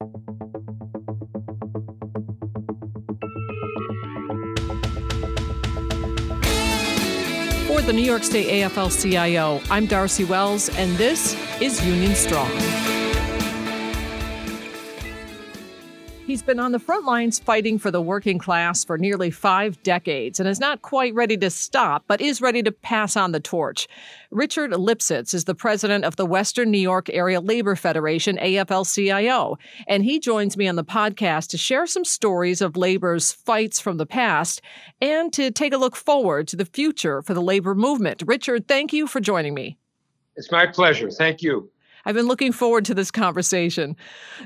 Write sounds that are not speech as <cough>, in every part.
For the New York State AFL CIO, I'm Darcy Wells, and this is Union Strong. He's been on the front lines fighting for the working class for nearly five decades and is not quite ready to stop, but is ready to pass on the torch. Richard Lipsitz is the president of the Western New York Area Labor Federation, AFL CIO, and he joins me on the podcast to share some stories of labor's fights from the past and to take a look forward to the future for the labor movement. Richard, thank you for joining me. It's my pleasure. Thank you. I've been looking forward to this conversation.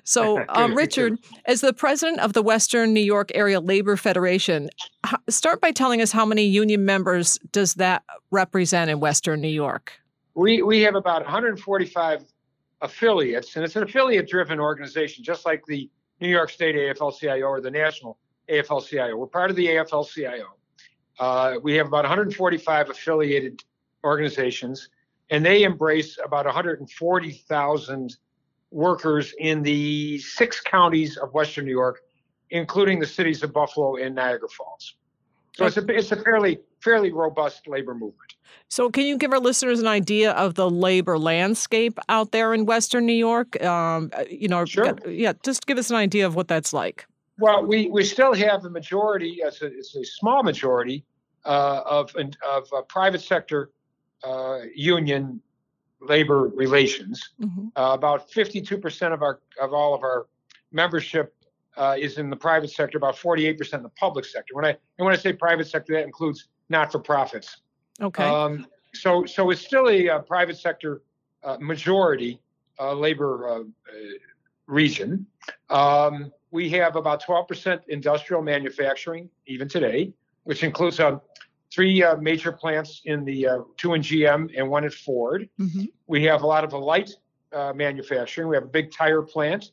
So, <laughs> um, Richard, as the president of the Western New York Area Labor Federation, start by telling us how many union members does that represent in Western New York? We we have about 145 affiliates, and it's an affiliate-driven organization, just like the New York State AFL-CIO or the National AFL-CIO. We're part of the AFL-CIO. Uh, we have about 145 affiliated organizations and they embrace about 140,000 workers in the six counties of Western New York, including the cities of Buffalo and Niagara Falls. So it's a it's a fairly fairly robust labor movement. So, can you give our listeners an idea of the labor landscape out there in Western New York? Um, you know, sure. yeah, just give us an idea of what that's like. Well, we, we still have a majority, it's a, it's a small majority uh, of of uh, private sector uh, union labor relations. Mm-hmm. Uh, about 52% of our of all of our membership uh, is in the private sector. About 48% in the public sector. When I and when I say private sector, that includes not for profits. Okay. Um, so so it's still a, a private sector uh, majority uh, labor uh, region. Um, we have about 12% industrial manufacturing even today, which includes a three uh, major plants in the uh, two in GM and one at Ford. Mm-hmm. We have a lot of the light uh, manufacturing. We have a big tire plant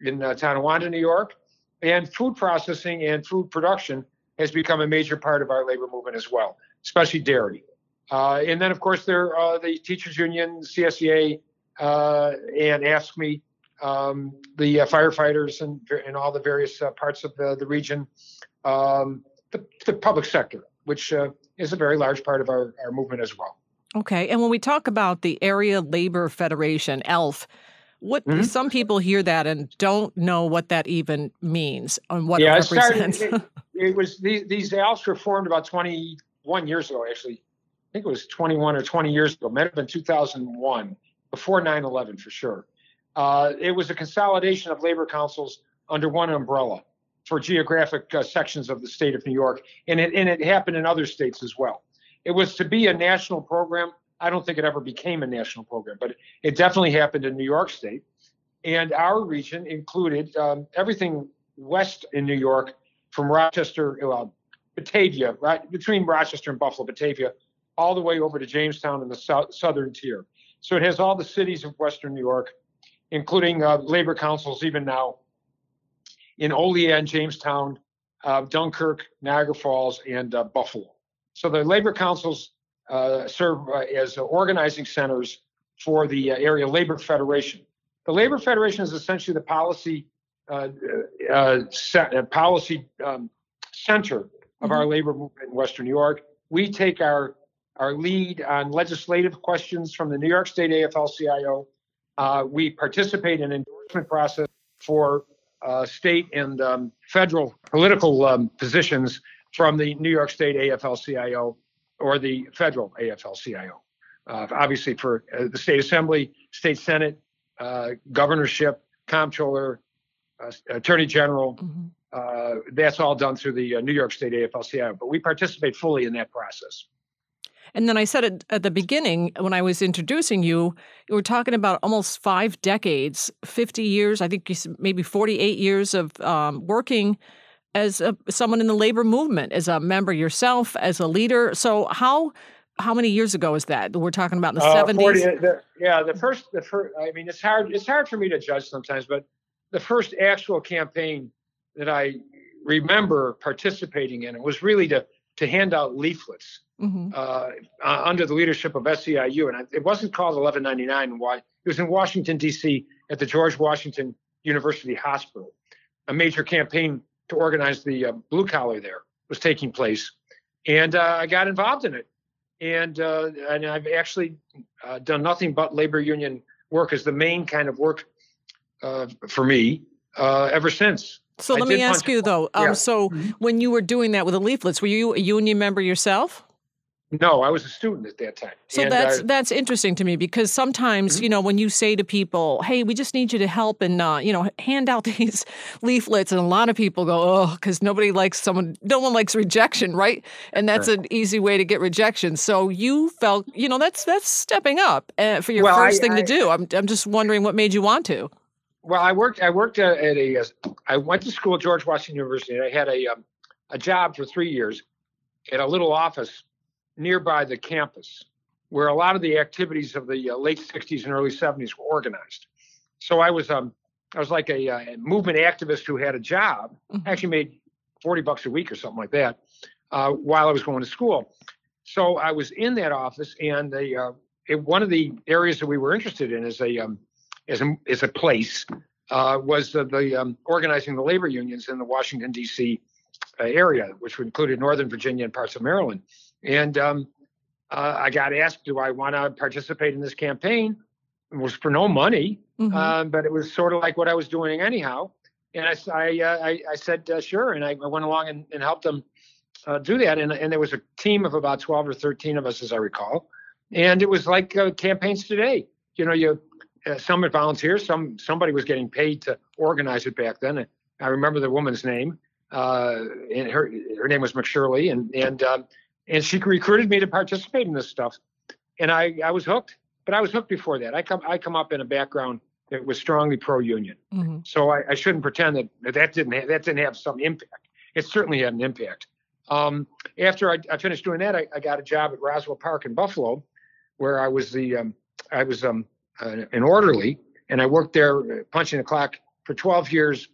in uh, Tonawanda, New York, and food processing and food production has become a major part of our labor movement as well, especially dairy. Uh, and then, of course, there are the teachers union, CSEA, uh, and AFSCME, um, the firefighters, and, and all the various parts of the, the region. Um, the, the public sector which uh, is a very large part of our, our movement as well. Okay. And when we talk about the Area Labor Federation, ELF, what mm-hmm. some people hear that and don't know what that even means and what yeah, it represents. It, started, <laughs> it, it was these, these ELFs were formed about 21 years ago, actually. I think it was 21 or 20 years ago. It might have been 2001, before 9 11 for sure. Uh, it was a consolidation of labor councils under one umbrella for geographic uh, sections of the state of New York, and it and it happened in other states as well. It was to be a national program. I don't think it ever became a national program, but it definitely happened in New York State, and our region included um, everything west in New York, from Rochester, well, Batavia, right between Rochester and Buffalo, Batavia, all the way over to Jamestown in the south, southern tier. So it has all the cities of Western New York, including uh, labor councils even now in Olean, Jamestown, uh, Dunkirk, Niagara Falls, and uh, Buffalo. So the labor councils uh, serve uh, as organizing centers for the uh, area labor federation. The labor federation is essentially the policy uh, set, policy um, center of mm-hmm. our labor movement in Western New York. We take our our lead on legislative questions from the New York State AFL-CIO. we participate in endorsement process for uh, state and um, federal political um, positions from the New York State AFL-CIO or the federal AFL-CIO. Uh, obviously, for uh, the state assembly, state senate, uh, governorship, comptroller, uh, attorney general, mm-hmm. Uh, that's all done through the New York State AFL-CIO. But we participate fully in that process. And then I said it at the beginning when I was introducing you, you were talking about almost five decades, 50 years, I think maybe 48 years of um, working as a, someone in the labor movement, as a member yourself, as a leader. So how how many years ago is that? We're talking about in the uh, 70s. 40, the, yeah, the first the first I mean it's hard it's hard for me to judge sometimes, but the first actual campaign that I remember participating in it was really to to hand out leaflets mm-hmm. uh, uh, under the leadership of SEIU. And it wasn't called 1199. Why? It was in Washington, D.C. at the George Washington University Hospital. A major campaign to organize the uh, blue collar there was taking place, and uh, I got involved in it. And uh, and I've actually uh, done nothing but labor union work as the main kind of work uh, for me uh, ever since. So let me ask you though. Um, yeah. So mm-hmm. when you were doing that with the leaflets, were you a union member yourself? No, I was a student at that time. So and that's that's interesting to me because sometimes mm-hmm. you know when you say to people, "Hey, we just need you to help and uh, you know hand out <laughs> these leaflets," and a lot of people go, "Oh," because nobody likes someone, no one likes rejection, right? And that's right. an easy way to get rejection. So you felt, you know, that's that's stepping up uh, for your well, first I, thing I, to do. I'm I'm just wondering what made you want to. Well, I worked. I worked at a. I went to school at George Washington University. And I had a um, a job for three years at a little office nearby the campus, where a lot of the activities of the uh, late '60s and early '70s were organized. So I was um I was like a, uh, a movement activist who had a job. Mm-hmm. Actually made forty bucks a week or something like that uh, while I was going to school. So I was in that office, and the uh, it, one of the areas that we were interested in is a um, as a, a place uh, was the, the um, organizing the labor unions in the Washington D.C. Uh, area, which included Northern Virginia and parts of Maryland. And um, uh, I got asked, "Do I want to participate in this campaign?" It was for no money, mm-hmm. Um, but it was sort of like what I was doing anyhow. And I, I, uh, I, I said uh, sure, and I went along and, and helped them uh, do that. And, and there was a team of about 12 or 13 of us, as I recall. And it was like campaigns today. You know, you uh, some had volunteers, some somebody was getting paid to organize it back then. I remember the woman's name, uh, and her her name was McShirley, and and um, and she recruited me to participate in this stuff, and I I was hooked. But I was hooked before that. I come I come up in a background that was strongly pro-union, mm-hmm. so I, I, shouldn't pretend that that didn't have, that didn't have some impact. It certainly had an impact. Um, after I, I, finished doing that, I, I, got a job at Roswell Park in Buffalo, where I was the um, I was um, an orderly, and I worked there punching the clock for 12 years.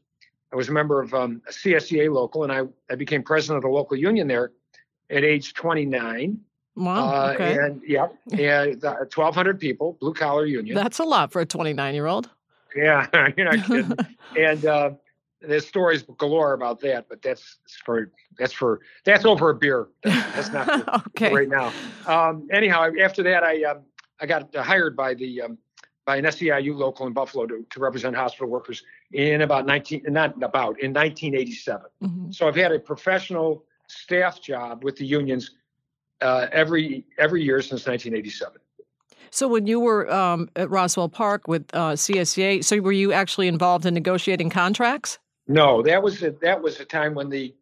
I was a member of um, a CSEA local, and I, I became president of the local union there at age 29. Wow. Uh, okay. And yeah, and uh, 1,200 people, blue collar union. That's a lot for a 29 year old. Yeah, <laughs> you're not <laughs> kidding. and uh, there's stories galore about that, but that's for that's for that's over a beer. That's, that's not <laughs> okay. right now. Um, anyhow, after that, I um, I got hired by the um, by an SEIU local in Buffalo to, to represent hospital workers in about 19, not about, in 1987. Mm-hmm. So I've had a professional staff job with the unions uh, every every year since 1987. So when you were um, at Roswell Park with uh, CSEA, so were you actually involved in negotiating contracts? No, that was a, that was a time when the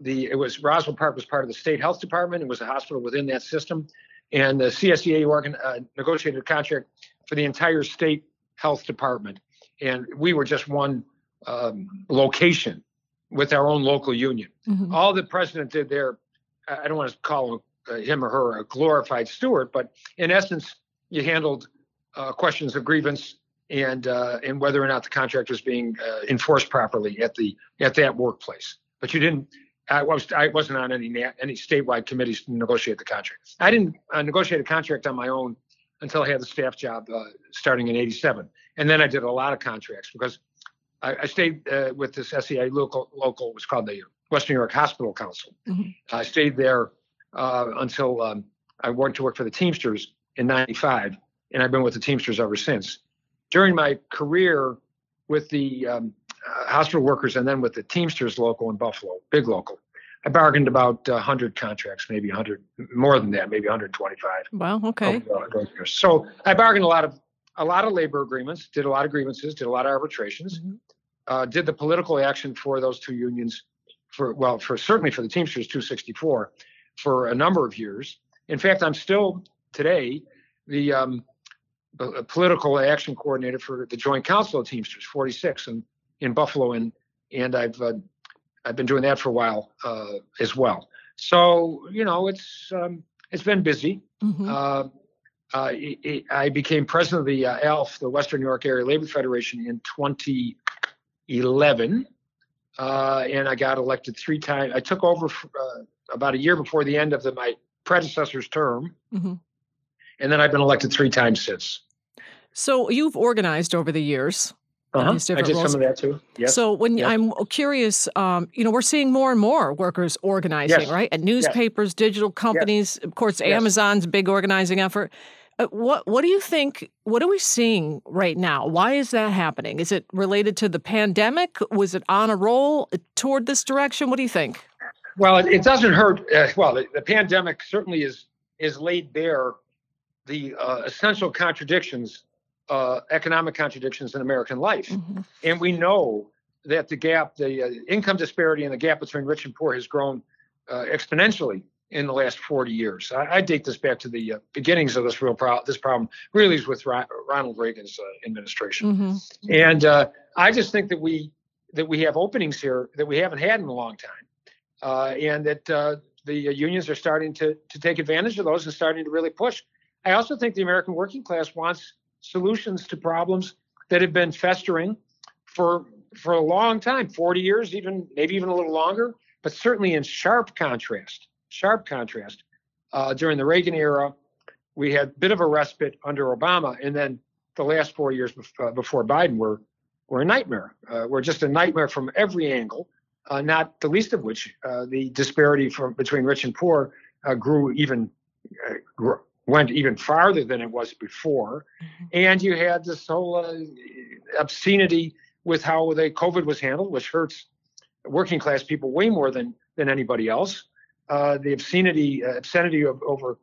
the it was Roswell Park was part of the state health department. It was a hospital within that system, and the CSEA organ, uh, negotiated a contract for the entire state health department. And we were just one um, location with our own local union. Mm-hmm. All the president did there, I don't want to call him, uh, or her a glorified steward, but in essence, you handled uh, questions of grievance and uh, and whether or not the contract was being uh, enforced properly at the at that workplace. But you didn't. I was I wasn't on any any statewide committees to negotiate the contract. I didn't uh, negotiate a contract on my own until I had the staff job uh, starting in '87, and then I did a lot of contracts because I, I stayed uh, with this SEI local. Local it was called the Western New York Hospital Council. Mm-hmm. I stayed there uh, until um, I went to work for the Teamsters in '95, and I've been with the Teamsters ever since. During my career with the um, uh, hospital workers and then with the Teamsters local in Buffalo, big local, I bargained about 100 contracts, maybe 100 more than that, maybe 125. Wow. Okay. So I bargained a lot of a lot of labor agreements, did a lot of grievances, did a lot of arbitrations, mm-hmm. uh, did the political action for those two unions for well, for certainly for the Teamsters 264 for a number of years. In fact, I'm still today the um, political action coordinator for the Joint Council of Teamsters 46 in, in Buffalo, and and I've uh, I've been doing that for a while uh, as well. So you know, it's um, it's been busy. Mm-hmm. Uh, uh, it, it, I became president of the uh, ALF, the Western New York Area Labor Federation, in 2011, uh, and I got elected three times. I took over for, uh, about a year before the end of the, my predecessor's term, mm-hmm. and then I've been elected three times since. So you've organized over the years. Uh-huh. I did roles. some of that too. Yes. So when yes. I'm curious, um, you know, we're seeing more and more workers organizing, yes. right? At newspapers, yes. digital companies, of course, Amazon's big organizing effort. Uh, what what do you think? What are we seeing right now? Why is that happening? Is it related to the pandemic? Was it on a roll toward this direction? What do you think? Well, it, it doesn't hurt. Uh, well, the, the, pandemic certainly is is laid bare the uh, essential contradictions, uh, economic contradictions in American life, mm-hmm. and we know that the gap, the uh, income disparity, and the gap between rich and poor has grown uh, exponentially in the last 40 years. I, I date this back to the uh, beginnings of this real pro- this problem. Really, is with Ro- Ronald Reagan's uh, administration, mm-hmm. and uh, I just think that we that we have openings here that we haven't had in a long time, uh, and that uh, the unions are starting to to take advantage of those and starting to really push. I also think the American working class wants solutions to problems that have been festering for for a long time 40 years even maybe even a little longer but certainly in sharp contrast sharp contrast. Uh, during the Reagan era, we had a bit of a respite under Obama, and then the last four years before, uh, before Biden were were a nightmare. Uh, were just a nightmare from every angle. Uh, not the least of which uh, the disparity from between rich and poor uh, grew even grew, went even farther than it was before, mm-hmm. and you had this whole obscenity with how the COVID was handled, which hurts working class people way more than than anybody else uh, the obscenity uh, obscenity of over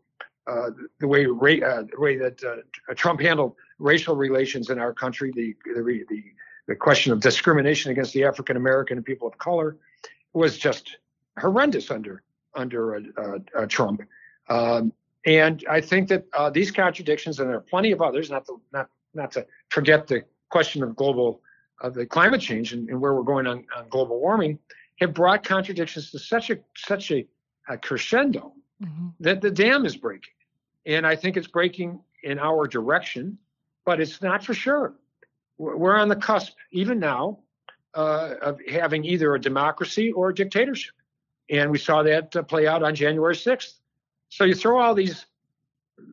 uh, the way uh, the way that uh, Trump handled racial relations in our country, the the, the, the question of discrimination against the African American and people of color was just horrendous under under Trump. Um, and I think that these contradictions, and there are plenty of others, not to not not to forget the question of global of the climate change and, and where we're going on, on global warming, have brought contradictions to such a such a a crescendo mm-hmm. that the dam is breaking. And I think it's breaking in our direction, but it's not for sure. We're on the cusp, even now, uh, of having either a democracy or a dictatorship. And we saw that uh, play out on January 6th. So you throw all these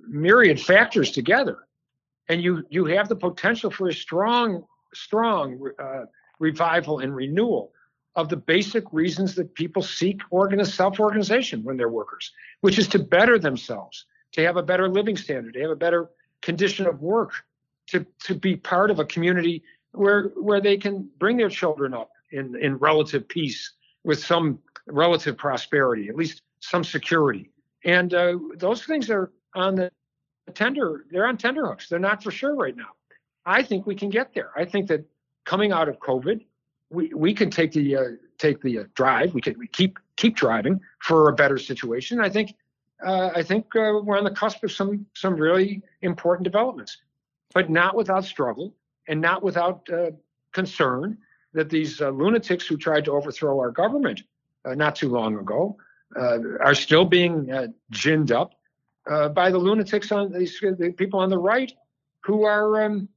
myriad factors together, and you you have the potential for a strong, strong uh, revival and renewal of the basic reasons that people seek self-organization when they're workers, which is to better themselves, to have a better living standard, to have a better condition of work, to, to be part of a community where where they can bring their children up in, in relative peace with some relative prosperity, at least some security. And uh, those things are on the tender, they're on tender hooks. They're not for sure right now. I think we can get there. I think that coming out of COVID, we, we can take the uh, take the uh, drive. We can we keep keep driving for a better situation. I think uh, I think uh, we're on the cusp of some some really important developments, but not without struggle and not without uh, concern that these uh, lunatics who tried to overthrow our government not too long ago are still being ginned up by the lunatics on these the people on the right who are um,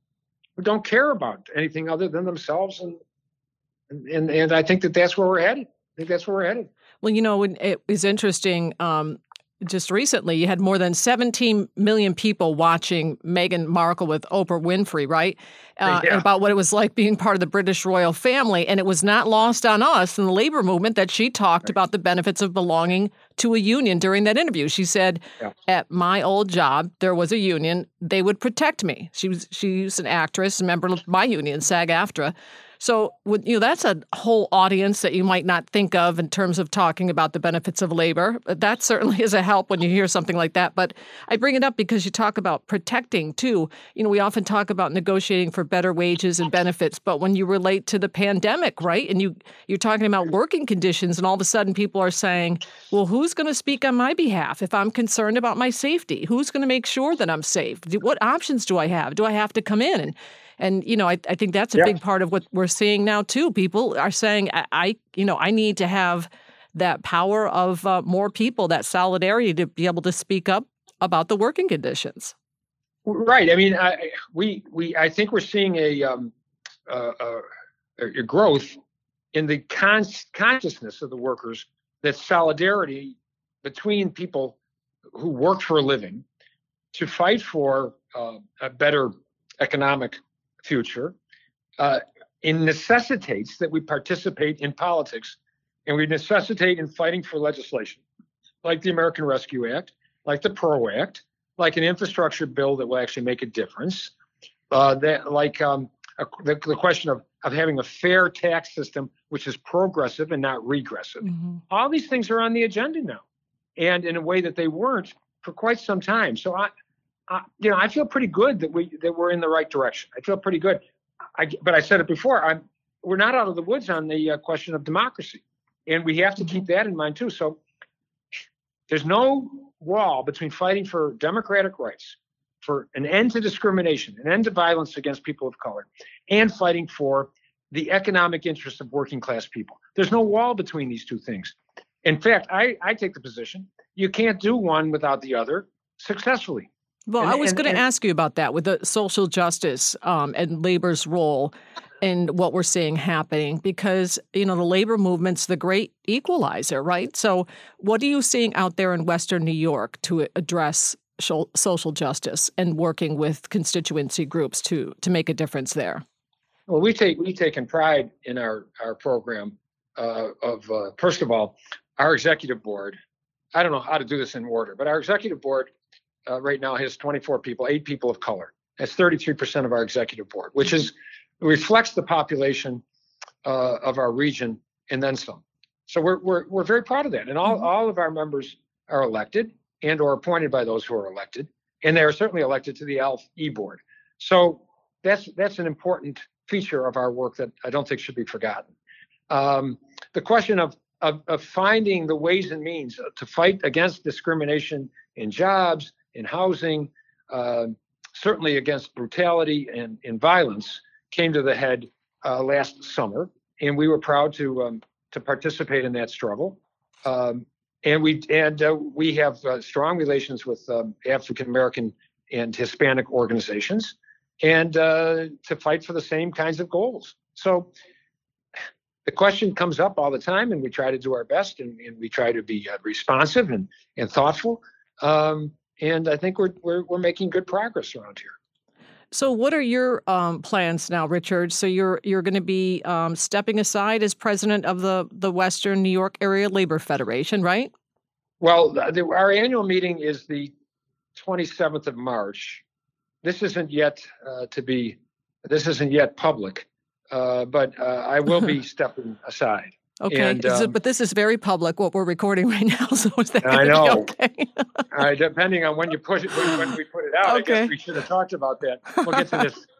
who don't care about anything other than themselves and and and I think that that's where we're headed. I think that's where we're headed. Well, you know, it was interesting. Um, just recently, you had more than 17 million people watching Meghan Markle with Oprah Winfrey, right? Uh, yeah. About what it was like being part of the British royal family. And it was not lost on us in the labor movement that she talked right. about the benefits of belonging to a union during that interview. She said, yeah. At my old job, there was a union. They would protect me. She was, she's an actress, a member of my union, SAG AFTRA. So, you know, that's a whole audience that you might not think of in terms of talking about the benefits of labor. That certainly is a help when you hear something like that. But I bring it up because you talk about protecting too. You know, we often talk about negotiating for better wages and benefits, but when you relate to the pandemic, right? And you you're talking about working conditions and all of a sudden people are saying, "Well, who's going to speak on my behalf if I'm concerned about my safety? Who's going to make sure that I'm safe? What options do I have? Do I have to come in?" And and you know, I, I think that's a big part of what we're seeing now too. People are saying, I, I you know, I need to have that power of uh, more people, that solidarity to be able to speak up about the working conditions. Right. I mean, I, we we I think we're seeing a um, uh, a growth in the con- consciousness of the workers that solidarity between people who work for a living to fight for uh, a better economic future uh, it necessitates that we participate in politics and we necessitate in fighting for legislation like the American Rescue Act, like the PRO Act, like an infrastructure bill that will actually make a difference, uh, that like um, a, the, the, question of, of having a fair tax system which is progressive and not regressive. Mm-hmm. All these things are on the agenda now, and in a way that they weren't for quite some time. So I, You know, I feel pretty good that we that we're in the right direction. I feel pretty good. I, but I said it before. I'm we're not out of the woods on the uh, question of democracy, and we have to keep that in mind too. So there's no wall between fighting for democratic rights, for an end to discrimination, an end to violence against people of color, and fighting for the economic interests of working class people. There's no wall between these two things. In fact, I, I take the position you can't do one without the other successfully. Well, and, I was going to ask you about that with the social justice um, and labor's role in what we're seeing happening because you know the labor movement's the great equalizer, right? So, what are you seeing out there in Western New York to address social justice and working with constituency groups to to make a difference there? Well, we take we taken pride in our our program uh, of uh, first of all our executive board. I don't know how to do this in order, but our executive board uh, right now has 24 people, eight people of color. That's 33% of our executive board, which is reflects the population uh, of our region and then some. So we're, we're, we're very proud of that. And all, mm-hmm. all of our members are elected and or appointed by those who are elected. And they are certainly elected to the ALF e-board. So that's, that's an important feature of our work that I don't think should be forgotten. Um, the question of, of, of, finding the ways and means to fight against discrimination in jobs, in housing, uh, certainly against brutality and, and violence came to the head uh, last summer, and we were proud to um, to participate in that struggle. Um, and we and uh, we have uh, strong relations with um, African American and Hispanic organizations, and uh, to fight for the same kinds of goals. So the question comes up all the time, and we try to do our best, and, and we try to be uh, responsive and and thoughtful. Um, and I think we're, we're we're making good progress around here. So, what are your um, plans now, Richard? So, you're you're going to be um, stepping aside as president of the the Western New York Area Labor Federation, right? Well, the, our annual meeting is the 27th of March. This isn't yet uh, to be. This isn't yet public, uh, but uh, I will be <laughs> stepping aside. Okay, and, um, but this is very public what we're recording <laughs> right now, so is that I know. okay? uh, depending on when you push it, when we put it out, okay. I guess we should have talked about that. We'll get to this. <laughs>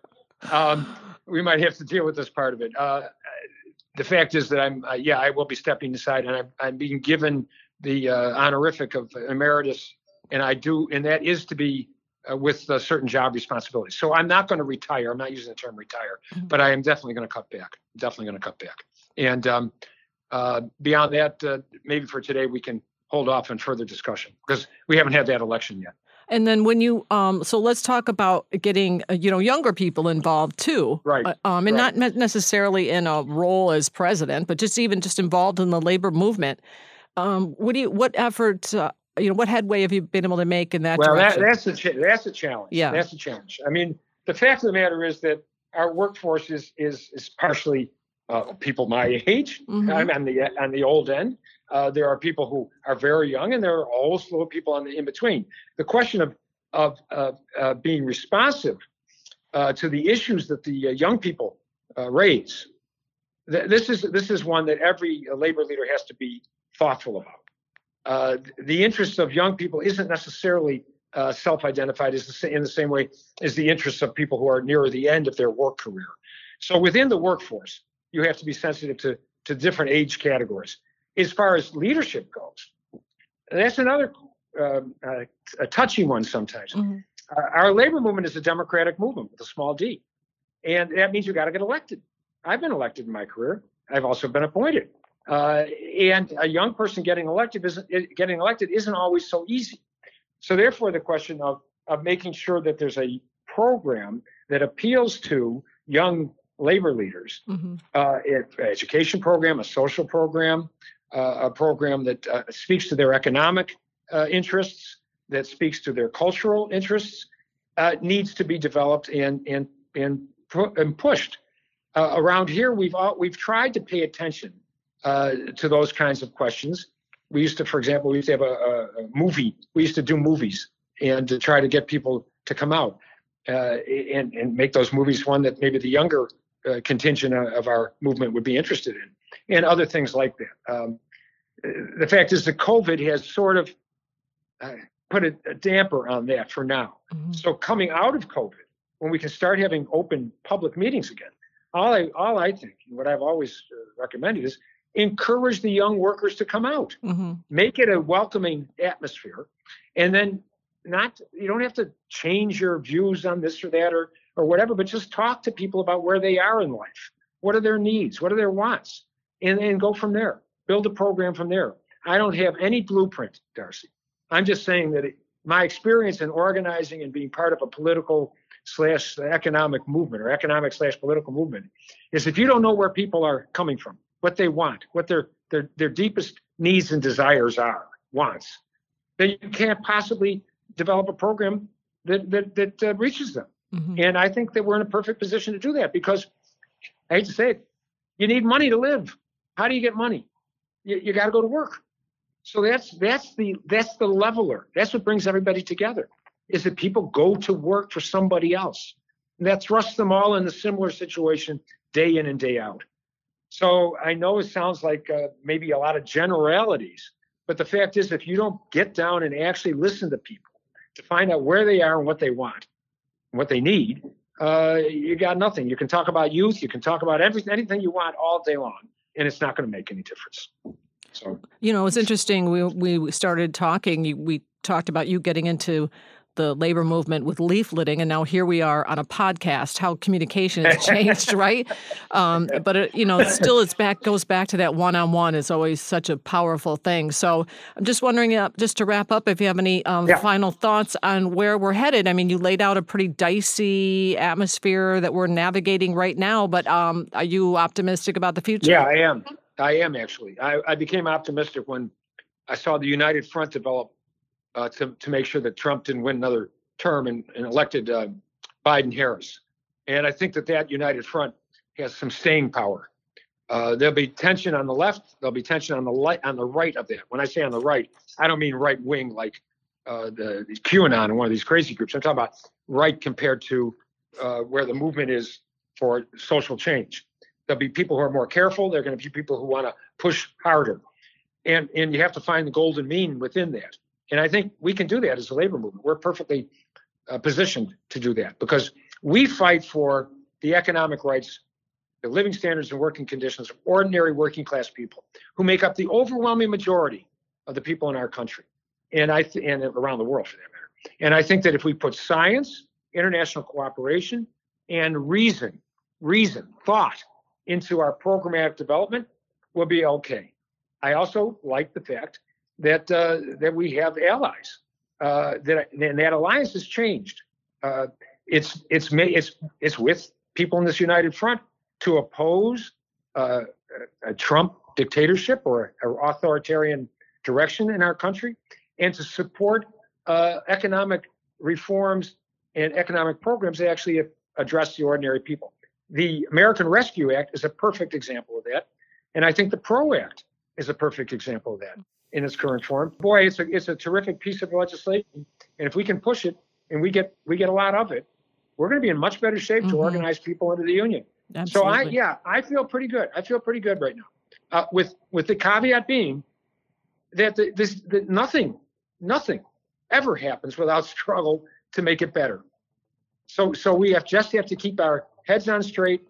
Um, we might have to deal with this part of it. Uh, the fact is that I'm, uh, yeah, I will be stepping aside, and I'm, I'm being given the uh, honorific of emeritus, and I do, and that is to be uh, with certain job responsibilities. So I'm not going to retire. I'm not using the term retire, mm-hmm. but I am definitely going to cut back. Definitely going to cut back. And um, uh, beyond that, uh, maybe for today we can hold off on further discussion because we haven't had that election yet. And then when you, um, so let's talk about getting uh, you know younger people involved too, right? Uh, um, and right. not necessarily in a role as president, but just even just involved in the labor movement. Um, what do you, what efforts, uh, you know, what headway have you been able to make in that well, direction? That, that's a that's a challenge. Yeah, that's a challenge. I mean, the fact of the matter is that our workforce is is is partially uh, people my age. Mm-hmm. I'm on the on the old end. Uh, there are people who are very young, and there are also people on the in between. The question of of uh, being responsive uh, to the issues that the uh, young people uh, raise. Th- this is this is one that every labor leader has to be thoughtful about. the interests of young people isn't necessarily self-identified as the, in the same way as the interests of people who are nearer the end of their work career. So within the workforce, you have to be sensitive to, to different age categories. As far as leadership goes, that's another uh, uh, a touchy one sometimes. Mm-hmm. Uh, our labor movement is a democratic movement with a small d. And that means you got to get elected. I've been elected in my career. I've also been appointed. Uh, and a young person getting elected isn't getting elected isn't always so easy. So therefore, the question of of making sure that there's a program that appeals to young labor leaders. Mm-hmm. Uh, education program, a social program, uh, a program that uh, speaks to their economic uh, interests, that speaks to their cultural interests, uh, needs to be developed and and and, pu- and pushed. Uh, around here, we've all, we've tried to pay attention uh, to those kinds of questions. We used to, for example, we used to have a, a, a movie. We used to do movies and to try to get people to come out uh, and, and make those movies one that maybe the younger uh, contingent of our movement would be interested in, and other things like that. Um, the fact is that COVID has sort of uh, put a, a, damper on that for now. Mm-hmm. So coming out of COVID, when we can start having open public meetings again, all I all I think, what I've always uh, recommended is encourage the young workers to come out, mm-hmm. make it a welcoming atmosphere, and then not you don't have to change your views on this or that or or whatever, but just talk to people about where they are in life. What are their needs? What are their wants? And, and go from there. Build a program from there. I don't have any blueprint, Darcy. I'm just saying that it, my experience in organizing and being part of a political slash economic movement or economic slash political movement is if you don't know where people are coming from, what they want, what their their their deepest needs and desires are, wants, then you can't possibly develop a program that that that uh, reaches them. Mm-hmm. And I think that we're in a perfect position to do that because I hate to say it, you need money to live. How do you get money? You, you got to go to work. So that's that's the that's the leveler. That's what brings everybody together. Is that people go to work for somebody else. And that thrusts them all in a similar situation day in and day out. So I know it sounds like uh, maybe a lot of generalities, but the fact is, if you don't get down and actually listen to people to find out where they are and what they want, what they need, uh, you got nothing. You can talk about youth, you can talk about everything, anything you want all day long, and it's not going to make any difference. So, you know, it's interesting. We we started talking. We talked about you getting into the labor movement with leafleting, and now here we are on a podcast. How communication has changed, <laughs> right? Um, but it, you know, still, it's back goes back to that one-on-one is always such a powerful thing. So I'm just wondering, uh, just to wrap up, if you have any um, yeah. final thoughts on where we're headed. I mean, you laid out a pretty dicey atmosphere that we're navigating right now, but um, are you optimistic about the future? Yeah, I am. I am actually. I, I became optimistic when I saw the United Front develop uh, to to make sure that Trump didn't win another term and, and elected uh, Biden Harris. And I think that that united front has some staying power. Uh, there'll be tension on the left. There'll be tension on the light on the right of that. When I say on the right, I don't mean right wing like uh, the, QAnon and one of these crazy groups. I'm talking about right compared to uh, where the movement is for social change. There'll be people who are more careful. There are going to be people who want to push harder, and and you have to find the golden mean within that. And I think we can do that as a labor movement. We're perfectly uh, positioned to do that because we fight for the economic rights, the living standards and working conditions of ordinary working class people who make up the overwhelming majority of the people in our country and I th- and around the world for that matter. And I think that if we put science, international cooperation, and reason, reason, thought into our programmatic development, we'll be okay. I also like the fact that uh, that we have allies. Uh, that and that alliance has changed. Uh, it's it's it's it's with people in this united front to oppose uh, a Trump dictatorship or, or, authoritarian direction in our country, and to support uh, economic reforms and economic programs that actually address the ordinary people. The American Rescue Act is a perfect example of that, and I think the PRO Act is a perfect example of that in its current form. Boy, it's a it's a terrific piece of legislation, and if we can push it and we get we get a lot of it, we're going to be in much better shape mm-hmm. to organize people into the union. Absolutely. So I yeah, I feel pretty good. I feel pretty good right now. Uh, with with the caveat being that the, this that nothing nothing ever happens without <laughs> struggle to make it better. So so we have just have to keep our heads on straight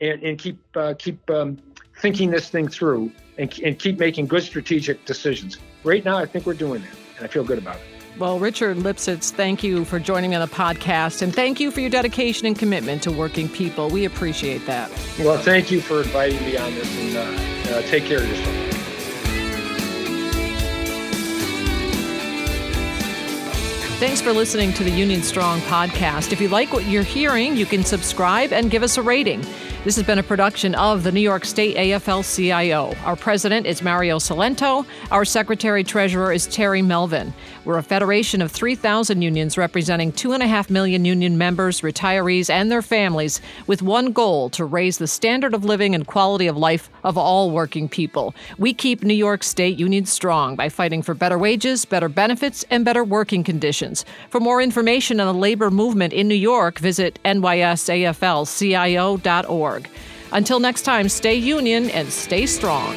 and, and keep uh, keep um, thinking this thing through and, and keep making good strategic decisions. Right now, I think we're doing that, and I feel good about it. Well, Richard Lipsitz, thank you for joining me on the podcast, and thank you for your dedication and commitment to working people. We appreciate that. Well, thank you for inviting me on this, and uh, uh, take care of yourself. Thanks for listening to the Union Strong podcast. If you like what you're hearing, you can subscribe and give us a rating. This has been a production of the New York State AFL CIO. Our president is Mario Cilento. Our secretary treasurer is Terry Melvin. We're a federation of 3,000 unions representing 2.5 million union members, retirees, and their families, with one goal to raise the standard of living and quality of life of all working people. We keep New York State unions strong by fighting for better wages, better benefits, and better working conditions. For more information on the labor movement in New York, visit nysaflcio.org. Until next time, stay union and stay strong.